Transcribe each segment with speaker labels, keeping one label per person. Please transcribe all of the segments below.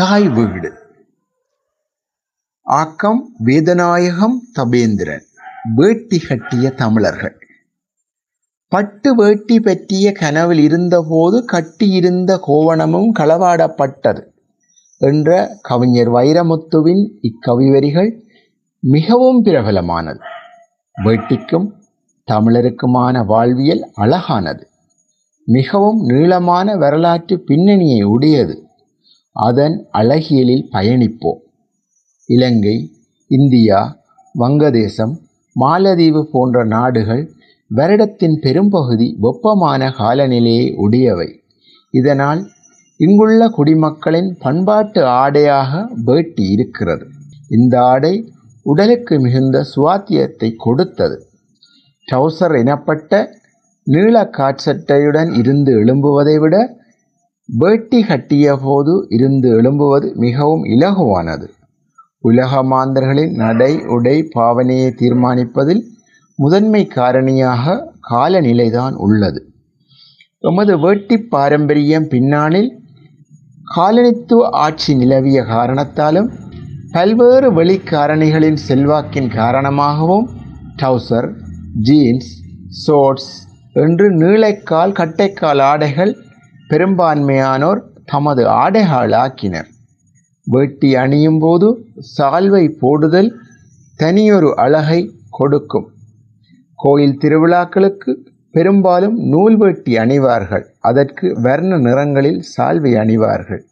Speaker 1: தாய் வீடு. ஆக்கம் வேதநாயகம் தபேந்திரன். வேட்டி கட்டிய தமிழர்கள். பட்டு வேட்டி பற்றிய கனவில் இருந்தபோது கட்டியிருந்த கோவணமும் களவாடப்பட்டது என்ற கவிஞர் வைரமுத்துவின் இக்கவிவரிகள் மிகவும் பிரபலமானது. வேட்டிக்கும் தமிழருக்குமான வாழ்வியல் அழகானது. மிகவும் நீளமான வரலாற்று பின்னணியை உடையது. அதன் அழகியலில் பயணிப்போம். இலங்கை இந்தியா வங்கதேசம் மாலதீவு போன்ற நாடுகள் வருடத்தின் பெரும்பகுதி வெப்பமான காலநிலையை உடையவை. இதனால் இங்குள்ள குடிமக்களின் பண்பாட்டு ஆடையாக வேட்டி இருக்கிறது. இந்த ஆடை உடலுக்கு மிகுந்த சுவாத்தியத்தை கொடுத்தது. டவுசர் எனப்பட்ட நீள காட்சட்டையுடன் இருந்து எழும்புவதை விட வேட்டி கட்டிய போது இருந்து எழும்புவது மிகவும் இலகுவானது. உலக மாந்தர்களின் நடை உடை பாவனையை தீர்மானிப்பதில் முதன்மை காரணியாக காலநிலைதான் உள்ளது. எமது வேட்டி பாரம்பரியம் பின்னாளில் காலனித்துவ ஆட்சி நிலவிய காரணத்தாலும் பல்வேறு வெளிக்காரணிகளின் செல்வாக்கின் காரணமாகவும் டவுசர் ஜீன்ஸ் ஷோர்ட்ஸ் என்று நீளைக்கால் கட்டைக்கால் ஆடைகள் பெரும்பான்மையானோர் தமது ஆடைகளாக்கினர். வேட்டி அணியும் போது சால்வை போடுதல் தனியொரு அழகை கொடுக்கும். கோயில் திருவிழாக்களுக்கு பெரும்பாலும் நூல் வேட்டி அணிவார்கள். அதற்கு வர்ண நிறங்களில் சால்வை அணிவார்கள்.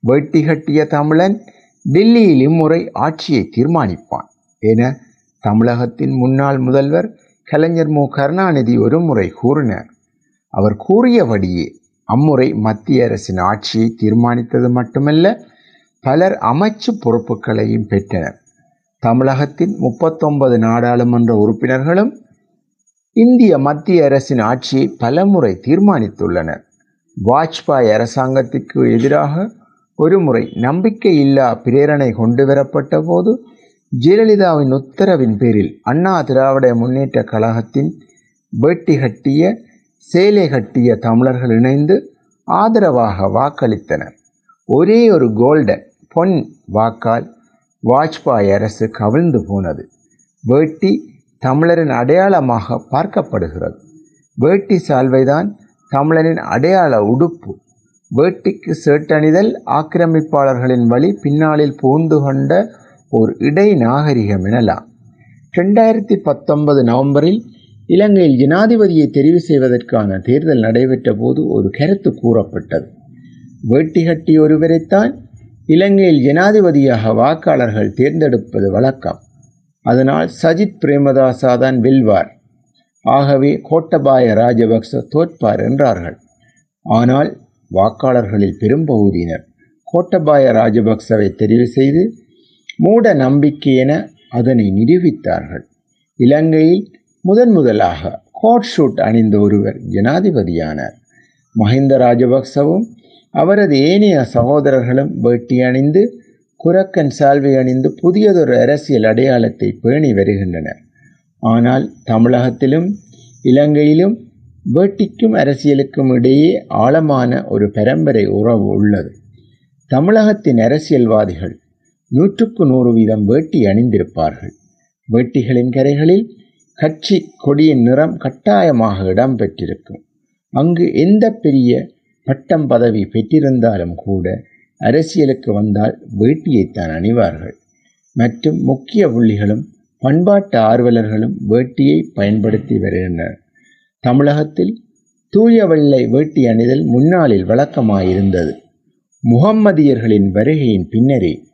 Speaker 1: வேட்டி கட்டிய தமிழன் டில்லியில் இம்முறை ஆட்சியை தீர்மானிப்பான் என தமிழகத்தின் முன்னாள் முதல்வர் கலைஞர் மு கருணாநிதி ஒரு முறை கூறினார். அவர் கூறியபடியே அம்முறை மத்திய அரசின் ஆட்சியை தீர்மானித்தது மட்டுமல்ல பலர் அமைச்சு பொறுப்புகளையும் பெற்றனர். தமிழகத்தின் முப்பத்தொன்பது நாடாளுமன்ற உறுப்பினர்களும் இந்திய மத்திய அரசின் ஆட்சியை பலமுறை தீர்மானித்துள்ளனர். வாஜ்பாய் அரசாங்கத்திற்கு எதிராக ஒருமுறை நம்பிக்கையில்லா பிரேரணை கொண்டு வரப்பட்ட போது ஜெயலலிதாவின் உத்தரவின் பேரில் அண்ணா திராவிட முன்னேற்ற கழகத்தின் வேட்டி கட்டிய சேலை கட்டிய தமிழர்கள் இணைந்து ஆதரவாக வாக்களித்தனர். ஒரே ஒரு கோல்டன் பொன் வாக்கால் வாஜ்பாய் அரசு கவிழ்ந்து போனது. வேட்டி தமிழரின் அடையாளமாக பார்க்கப்படுகிறது. வேட்டி சால்வைதான் தமிழரின் அடையாள உடுப்பு. வேட்டிக்கு சேட்டணிதல் ஆக்கிரமிப்பாளர்களின் வழி பின்னாளில் புகுந்து கொண்ட ஒரு இடை நாகரிகம் எனலாம். ரெண்டாயிரத்தி பத்தொன்பது நவம்பரில் இலங்கையில் ஜனாதிபதியை தெரிவு செய்வதற்கான தேர்தல் நடைபெற்ற போது ஒரு கருத்து கூறப்பட்டது. வேட்டி கட்டி ஒருவரைத்தான் இலங்கையில் ஜனாதிபதியாக வாக்காளர்கள் தேர்ந்தெடுப்பது வழக்கம். அதனால் சஜித் பிரேமதாசா தான் வெல்வார். ஆகவே கோட்டபாய ராஜபக்ச தோற்பார் என்றார்கள். ஆனால் வாக்காளர்களில் பெரும்பகுதியினர் கோட்டபாய ராஜபக்சவை தெரிவு செய்து மூட நம்பிக்கை என அதனை நிரூபித்தார்கள். இலங்கையில் முதன் முதலாக கோட் ஷூட் அணிந்த ஒருவர் ஜனாதிபதியானார் மஹிந்த ராஜபக்சவும் அவரது ஏனைய சகோதரர்களும் வேட்டி அணிந்து குரக்கன் சால்வை அணிந்து புதியதொரு அரசியல் அடையாளத்தை பேணி வருகின்றனர். ஆனால் தமிழகத்திலும் இலங்கையிலும் வேட்டிக்கும் அரசியலுக்கும் இடையே ஆழமான ஒரு பரம்பரை உறவு உள்ளது. தமிழகத்தின் அரசியல்வாதிகள் நூற்றுக்கு நூறு வீதம் வேட்டி அணிந்திருப்பார்கள். வேட்டிகளின் கரைகளில் கட்சி கொடியின் நிறம் கட்டாயமாக இடம் பெற்றிருக்கும் அங்கு எந்த பெரிய பட்டம் பதவி பெற்றிருந்தாலும் கூட அரசியலுக்கு வந்தால் வேட்டியைத்தான் அணிவார்கள். மற்றும் முக்கிய புள்ளிகளும் பண்பாட்டு ஆர்வலர்களும் வேட்டியை பயன்படுத்தி வருகின்றனர். தமிழகத்தில் தூய வெள்ளை வேட்டி அணிதல் முன்னாளில் வழக்கமாயிருந்தது. முகம்மதியர்களின் வருகையின் பின்னரே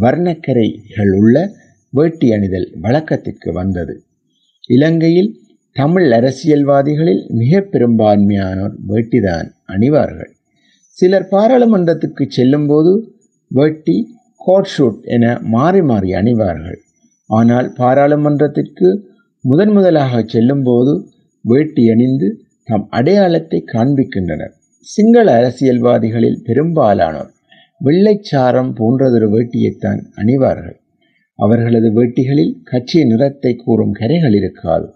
Speaker 1: வர்ணக்கரைகள் உள்ள வேட்டி அணிதல் வழக்கத்திற்கு வந்தது. இலங்கையில் தமிழ் அரசியல்வாதிகளில் மிக பெரும்பான்மையானோர் வேட்டிதான் அணிவார்கள். சிலர் பாராளுமன்றத்துக்கு செல்லும்போது வேட்டி கோட் ஷூட் என மாறி மாறி அணிவார்கள். ஆனால் பாராளுமன்றத்திற்கு முதன் முதலாக செல்லும்போது வேட்டி அணிந்து தம் அடையாளத்தை காண்பிக்கின்றனர். சிங்கள அரசியல்வாதிகளில் பெரும்பாலானோர் வெள்ளைச்சாரம் போன்றதொரு வேட்டியைத்தான் அணிவார்கள். அவர்களது வேட்டிகளில் கட்சிய நிறத்தை கூறும் கரைகள் இருக்காது.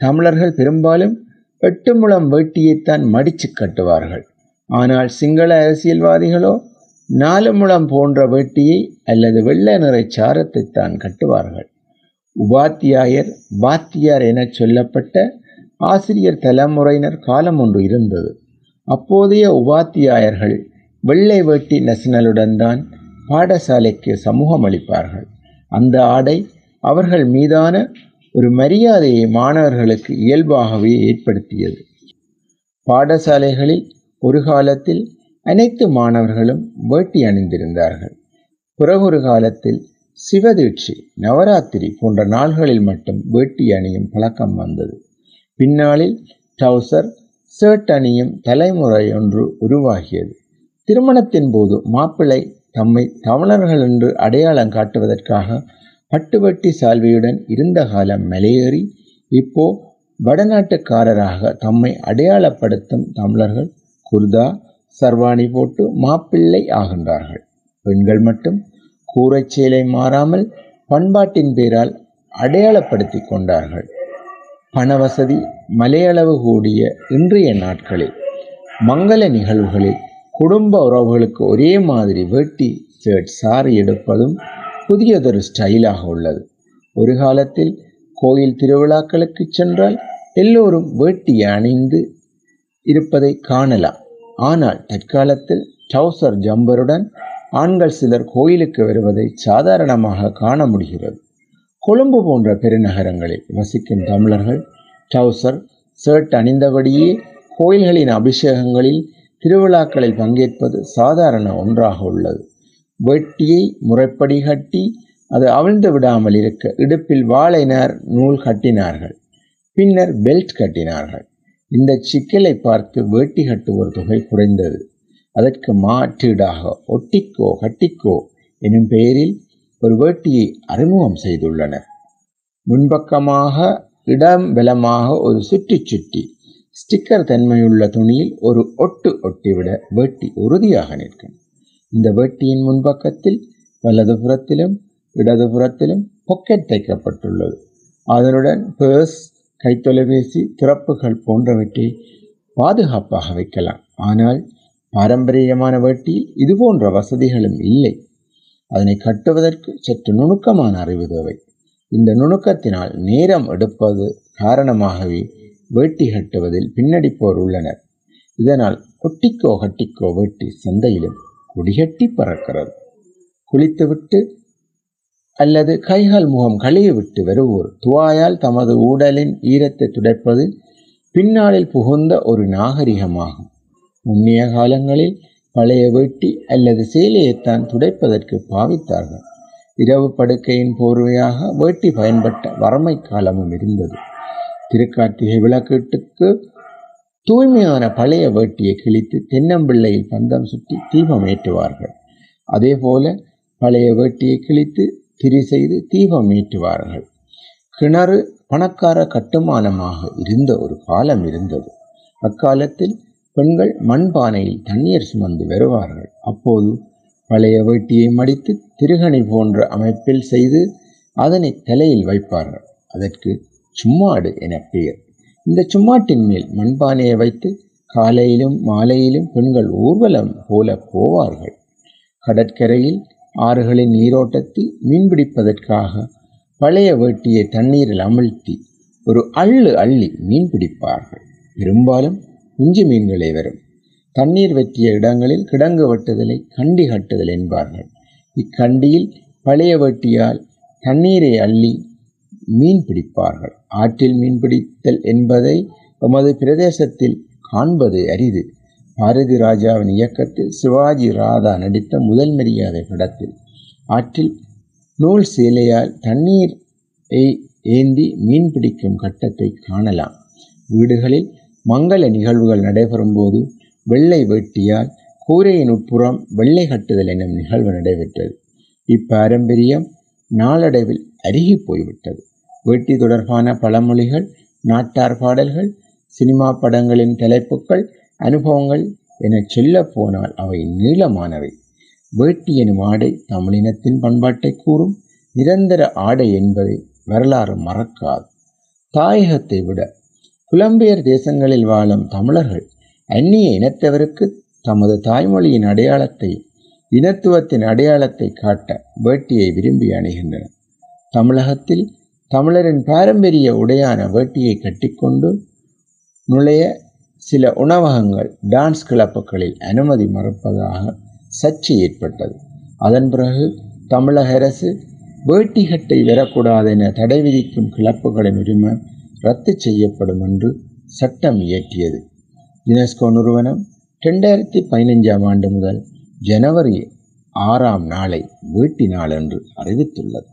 Speaker 1: தமிழர்கள் பெரும்பாலும் எட்டு முழம் வேட்டியைத்தான் மடித்து கட்டுவார்கள். ஆனால் சிங்கள அரசியல்வாதிகளோ நாலு முழம் போன்ற வேட்டியை அல்லது வெள்ளை நிறை சாரத்தை தான் கட்டுவார்கள். உபாத்தியாயர் வாத்தியார் எனச் சொல்லப்பட்ட ஆசிரியர் தலைமுறையினர் காலம் ஒன்று இருந்தது. அப்போதைய உபாத்தியாயர்கள் வெள்ளை வேட்டி நெசனலுடன் தான் பாடசாலைக்கு சமூகம் அளிப்பார்கள் அந்த ஆடை அவர்கள் மீதான ஒரு மரியாதையை மாணவர்களுக்கு இயல்பாகவே ஏற்படுத்தியது. பாடசாலைகளில் ஒரு காலத்தில் அனைத்து மாணவர்களும் வேட்டி அணிந்திருந்தார்கள். பிறகொரு காலத்தில் சிவதீட்சி நவராத்திரி போன்ற நாள்களில் மட்டும் வேட்டி அணியும் பழக்கம் வந்தது. பின்னாளில் டவுசர் ஷர்ட் அணியும் தலைமுறை ஒன்று உருவாகியது. திருமணத்தின் போது மாப்பிள்ளை தம்மை தமிழர்கள் என்று அடையாளம் காட்டுவதற்காக பட்டுவட்டி சால்வையுடன் இருந்த காலம் மலையேறி இப்போ வடநாட்டுக்காரராக தம்மை அடையாளப்படுத்தும் தமிழர்கள் குர்தா சர்வாணி போட்டு மாப்பிள்ளை ஆகின்றார்கள். பெண்கள் மட்டும் கூரைச்சேலை மாறாமல் பண்பாட்டின் பேரால் அடையாளப்படுத்தி கொண்டார்கள். பணவசதி மலையளவு கூடிய இன்றைய நாட்களில் மங்கள நிகழ்வுகளில் குடும்ப உறவுகளுக்கு ஒரே மாதிரி வேட்டி ஷர்ட் சாரி எடுப்பதும் புதியதொரு ஸ்டைலாக உள்ளது. ஒரு காலத்தில் கோயில் திருவிழாக்களுக்கு சென்றால் எல்லோரும் வேட்டி அணிந்து இருப்பதை காணலாம். ஆனால் தற்காலத்தில் ட்ரௌசர் ஜம்பருடன் ஆண்கள் சிலர் கோயிலுக்கு வருவதை சாதாரணமாக காண முடிகிறது. கொழும்பு போன்ற பெருநகரங்களில் வசிக்கும் தமிழர்கள் ட்ரௌசர் ஷர்ட் அணிந்தபடியே கோயில்களின் அபிஷேகங்களில் திருவிழாக்களில் பங்கேற்பது சாதாரண ஒன்றாக உள்ளது. வெட்டியை முறைப்படி கட்டி அது அவிழ்ந்து விடாமல் இருக்க இடுப்பில் வாழைனார் நூல் கட்டினார்கள். பின்னர் பெல்ட் கட்டினார்கள். இந்த சிக்கலை பார்த்து வேட்டி கட்டுவோர் தொகை குறைந்தது. அதற்கு மாற்றீடாக ஒட்டிக்கோ கட்டிக்கோ எனும் பெயரில் ஒரு வேட்டியை அறிமுகம் செய்துள்ளனர். முன்பக்கமாக இடம் பலமாக ஒரு சுற்றி சுற்றி ஸ்டிக்கர் தன்மையுள்ள துணியில் ஒரு ஒட்டு ஒட்டிவிட வெட்டி உறுதியாக நிற்கும். இந்த வெட்டியின் முன்பக்கத்தில் வலதுபுறத்திலும் இடதுபுறத்திலும் பொக்கெட் தைக்கப்பட்டுள்ளது. அதனுடன் பேர்ஸ் கைத்தொலைபேசி திறப்புகள் போன்றவற்றை பாதுகாப்பாக வைக்கலாம். ஆனால் பாரம்பரியமான வேட்டியில் இதுபோன்ற வசதிகளும் இல்லை. அதனை கட்டுவதற்கு சற்று நுணுக்கமான அறிவு தேவை. இந்த நுணுக்கத்தினால் நேரம் எடுப்பது காரணமாகவே வேட்டி கட்டுவதில் பின்னடிப்போர் உள்ளனர். இதனால் கொட்டிக்கோ கட்டிக்கோ வேட்டி சந்தையிலும் குடிகட்டி பறக்கிறது. குளித்துவிட்டு அல்லது கைகால் முகம் கழுவிவிட்டு வருவோர் துவாயால் தமது ஊடலின் ஈரத்தை துடைப்பது பின்னாளில் புகுந்த ஒரு நாகரிகமாகும். முன்னைய காலங்களில் பழைய வேட்டி அல்லது சேலையைத்தான் துடைப்பதற்கு பாவித்தார்கள். இரவு படுக்கையின் போர்வையாக வேட்டி பயன்பட்ட வறுமை காலமும் இருந்தது. திருக்கார்த்திகை விளக்கீட்டுக்கு தூய்மையான பழைய வேட்டியை கிழித்து தென்னம்பிள்ளையில் பந்தம் சுற்றி தீபம் ஏற்றுவார்கள். அதே போல பழைய வேட்டியை கிழித்து திரி செய்து தீபம் ஏற்றுவார்கள். கிணறு பணக்கார கட்டுமானமாக இருந்த ஒரு காலம் இருந்தது. அக்காலத்தில் பெண்கள் மண்பானையில் தண்ணீர் சுமந்து வருவார்கள். அப்போது பழைய வேட்டியை மடித்து திருகணி போன்ற அமைப்பில் செய்து அதனை தலையில் வைப்பார்கள். அதற்கு சும்மாடு என பெயர். இந்த சும்மாட்டின் மேல் மண்பானையை வைத்து காலையிலும் மாலையிலும் பெண்கள் ஊர்வலம் போல போவார்கள். கடற்கரையில் ஆறுகளின் நீரோட்டத்தில் மீன்பிடிப்பதற்காக பழைய வேட்டியை தண்ணீரில் அமிழ்த்தி ஒரு அள்ளு அள்ளி மீன் பிடிப்பார்கள். பெரும்பாலும் குஞ்சு மீன்களே வரும். தண்ணீர் வெட்டிய இடங்களில் கிடங்கு வெட்டுதலை கண்டி கட்டுதல் என்பார்கள். இக்கண்டியில் பழைய வெட்டியால் தண்ணீரை அள்ளி மீன் பிடிப்பார்கள். ஆற்றில் மீன் பிடித்தல் என்பதை எமது பிரதேசத்தில் காண்பது அரிது. பாரதி ராஜாவின் இயக்கத்தில் சிவாஜி ராதா நடித்த முதல் மரியாதை படத்தில் ஆற்றில் நூல் சேலையால் தண்ணீரை ஏந்தி மீன் பிடிக்கும் கட்டத்தை காணலாம். வீடுகளில் மங்கள நிகழ்வுகள் நடைபெறும் போது வெள்ளை வேட்டியால் கூரையின் உட்புறம் வெள்ளை கட்டுதல் என்னும் நிகழ்வு நடைபெற்றது. இப்பாரம்பரியம் நாளடைவில் அருகி போய்விட்டது. வேட்டி தொடர்பான பழமொழிகள் நாட்டார் பாடல்கள் சினிமா படங்களின் தலைப்புகள் அனுபவங்கள் என சொல்ல போனால் அவை நீளமானவை. வேட்டி எனும் ஆடை தமிழினத்தின் பண்பாட்டை கூறும். நிரந்தர ஆடை என்பதை வரலாறு மறக்காது. தாயகத்தை விட புலம்பெயர் தேசங்களில் வாழும் தமிழர்கள் அந்நிய இனத்தவருக்கு தமது தாய்மொழியின் அடையாளத்தை இனத்துவத்தின் அடையாளத்தை காட்ட வேட்டியை விரும்பி அணுகின்றனர். தமிழகத்தில் தமிழரின் பாரம்பரிய உடையான வேட்டியை கட்டிக்கொண்டு நுழைய சில உணவகங்கள் டான்ஸ் கிளப்புகளில் அனுமதி மறுப்பதாக சர்ச்சை ஏற்பட்டது. அதன் பிறகு தமிழக அரசு வேட்டிகட்டை வரக்கூடாது என தடை விதிக்கும் கிளப்புகளின் உரிமை ரத்து செய்யப்படும் என்று சட்டம் இயற்றியது. யுனெஸ்கோ நிறுவனம் ரெண்டாயிரத்தி பதினைஞ்சாம் ஆண்டு முதல் ஜனவரி ஆறாம் நாளை வேட்டி நாள் என்று அறிவித்துள்ளது.